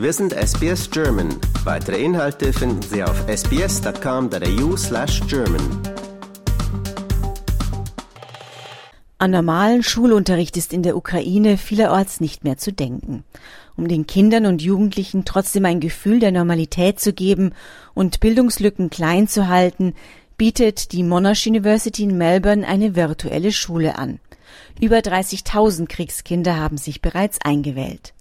Wir sind SBS German. Weitere Inhalte finden Sie auf sbs.com.au slash German. An normalen Schulunterricht ist in der Ukraine vielerorts nicht mehr zu denken. Um den Kindern und Jugendlichen trotzdem ein Gefühl der Normalität zu geben und Bildungslücken klein zu halten, bietet die Monash University in Melbourne eine virtuelle Schule an. Über 30.000 Kriegskinder haben sich bereits eingewählt.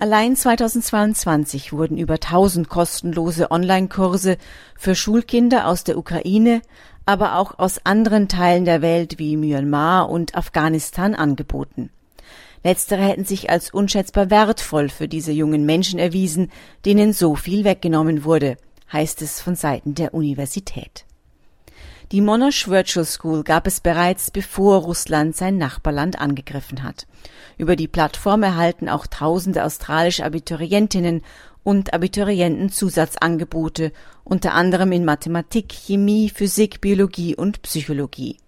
Allein 2022 wurden über 1000 kostenlose Online-Kurse für Schulkinder aus der Ukraine, aber auch aus anderen Teilen der Welt wie Myanmar und Afghanistan angeboten. Letztere hätten sich als unschätzbar wertvoll für diese jungen Menschen erwiesen, denen so viel weggenommen wurde, heißt es von Seiten der Universität. Die Monash Virtual School gab es bereits, bevor Russland sein Nachbarland angegriffen hat. Über die Plattform erhalten auch tausende australische Abiturientinnen und Abiturienten Zusatzangebote, unter anderem in Mathematik, Chemie, Physik, Biologie und Psychologie.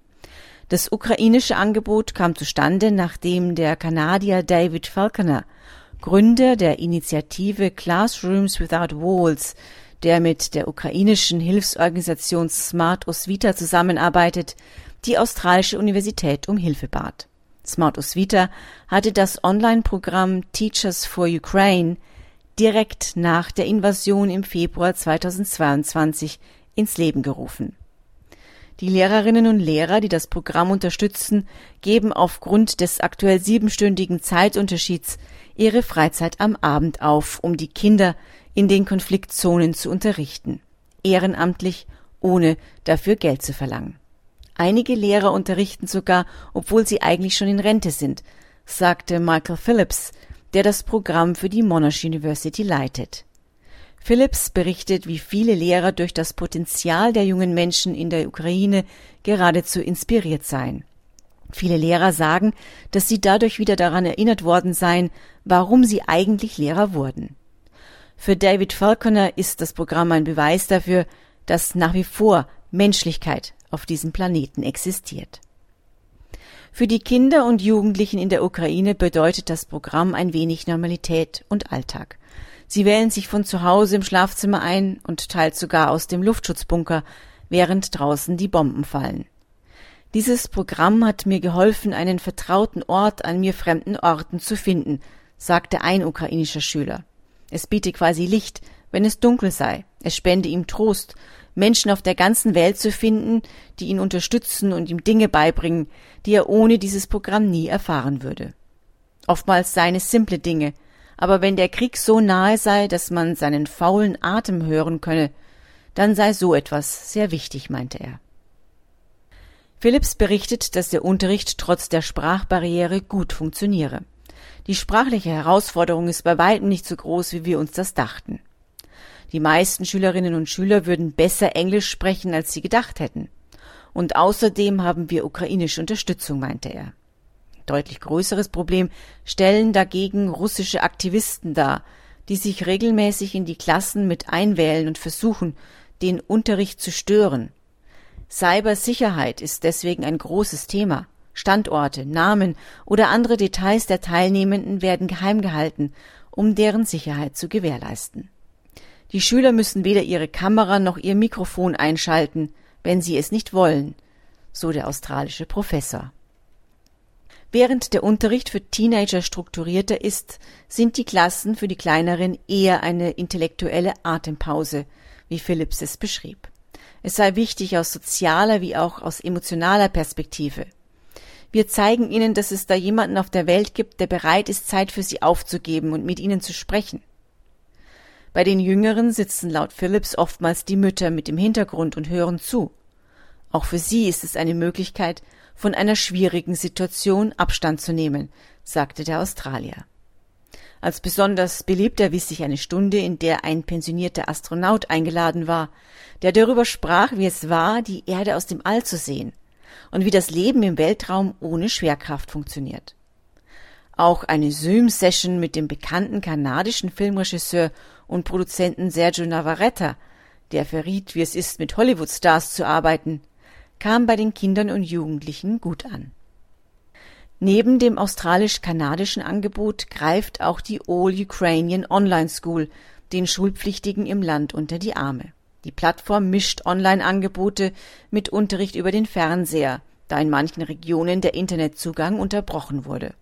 Das ukrainische Angebot kam zustande, nachdem der Kanadier David Falconer, Gründer der Initiative Classrooms Without Walls, der mit der ukrainischen Hilfsorganisation Smart Osvita zusammenarbeitet, die australische Universität um Hilfe bat. Smart Osvita hatte das Online-Programm Teachers for Ukraine direkt nach der Invasion im Februar 2022 ins Leben gerufen. Die Lehrerinnen und Lehrer, die das Programm unterstützen, geben aufgrund des aktuell siebenstündigen Zeitunterschieds ihre Freizeit am Abend auf, um die Kinder in den Konfliktzonen zu unterrichten, ehrenamtlich, ohne dafür Geld zu verlangen. Einige Lehrer unterrichten sogar, obwohl sie eigentlich schon in Rente sind, sagte Michael Phillips, der das Programm für die Monash University leitet. Phillips berichtet, wie viele Lehrer durch das Potenzial der jungen Menschen in der Ukraine geradezu inspiriert seien. Viele Lehrer sagen, dass sie dadurch wieder daran erinnert worden seien, warum sie eigentlich Lehrer wurden. Für David Falconer ist das Programm ein Beweis dafür, dass nach wie vor Menschlichkeit auf diesem Planeten existiert. Für die Kinder und Jugendlichen in der Ukraine bedeutet das Programm ein wenig Normalität und Alltag. Sie wählen sich von zu Hause im Schlafzimmer ein und teils sogar aus dem Luftschutzbunker, während draußen die Bomben fallen. Dieses Programm hat mir geholfen, einen vertrauten Ort an mir fremden Orten zu finden, sagte ein ukrainischer Schüler. Es biete quasi Licht, wenn es dunkel sei. Es spende ihm Trost, Menschen auf der ganzen Welt zu finden, die ihn unterstützen und ihm Dinge beibringen, die er ohne dieses Programm nie erfahren würde. Oftmals seien es simple Dinge, aber wenn der Krieg so nahe sei, dass man seinen faulen Atem hören könne, dann sei so etwas sehr wichtig, meinte er. Phillips berichtet, dass der Unterricht trotz der Sprachbarriere gut funktioniere. Die sprachliche Herausforderung ist bei weitem nicht so groß, wie wir uns das dachten. Die meisten Schülerinnen und Schüler würden besser Englisch sprechen, als sie gedacht hätten. Und außerdem haben wir ukrainische Unterstützung, meinte er. Deutlich größeres Problem stellen dagegen russische Aktivisten dar, die sich regelmäßig in die Klassen mit einwählen und versuchen, den Unterricht zu stören. Cybersicherheit ist deswegen ein großes Thema. Standorte, Namen oder andere Details der Teilnehmenden werden geheim gehalten, um deren Sicherheit zu gewährleisten. Die Schüler müssen weder ihre Kamera noch ihr Mikrofon einschalten, wenn sie es nicht wollen, so der australische Professor. Während der Unterricht für Teenager strukturierter ist, sind die Klassen für die kleineren eher eine intellektuelle Atempause, wie Phillips es beschrieb. Es sei wichtig aus sozialer wie auch aus emotionaler Perspektive. Wir zeigen ihnen, dass es da jemanden auf der Welt gibt, der bereit ist, Zeit für sie aufzugeben und mit ihnen zu sprechen. Bei den Jüngeren sitzen laut Phillips oftmals die Mütter mit im Hintergrund und hören zu. Auch für sie ist es eine Möglichkeit, von einer schwierigen Situation Abstand zu nehmen, sagte der Australier. Als besonders beliebt erwies sich eine Stunde, in der ein pensionierter Astronaut eingeladen war, der darüber sprach, wie es war, die Erde aus dem All zu sehen und wie das Leben im Weltraum ohne Schwerkraft funktioniert. Auch eine Zoom-Session mit dem bekannten kanadischen Filmregisseur und Produzenten Sergio Navarrete, der verriet, wie es ist, mit Hollywood-Stars zu arbeiten, kam bei den Kindern und Jugendlichen gut an. Neben dem australisch-kanadischen Angebot greift auch die All Ukrainian Online School den Schulpflichtigen im Land unter die Arme. Die Plattform mischt Online-Angebote mit Unterricht über den Fernseher, da in manchen Regionen der Internetzugang unterbrochen wurde.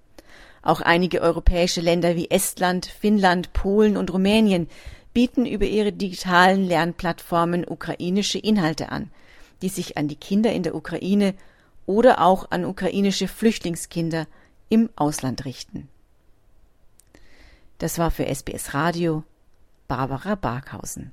Auch einige europäische Länder wie Estland, Finnland, Polen und Rumänien bieten über ihre digitalen Lernplattformen ukrainische Inhalte an, die sich an die Kinder in der Ukraine oder auch an ukrainische Flüchtlingskinder im Ausland richten. Das war für SBS Radio Barbara Barkhausen.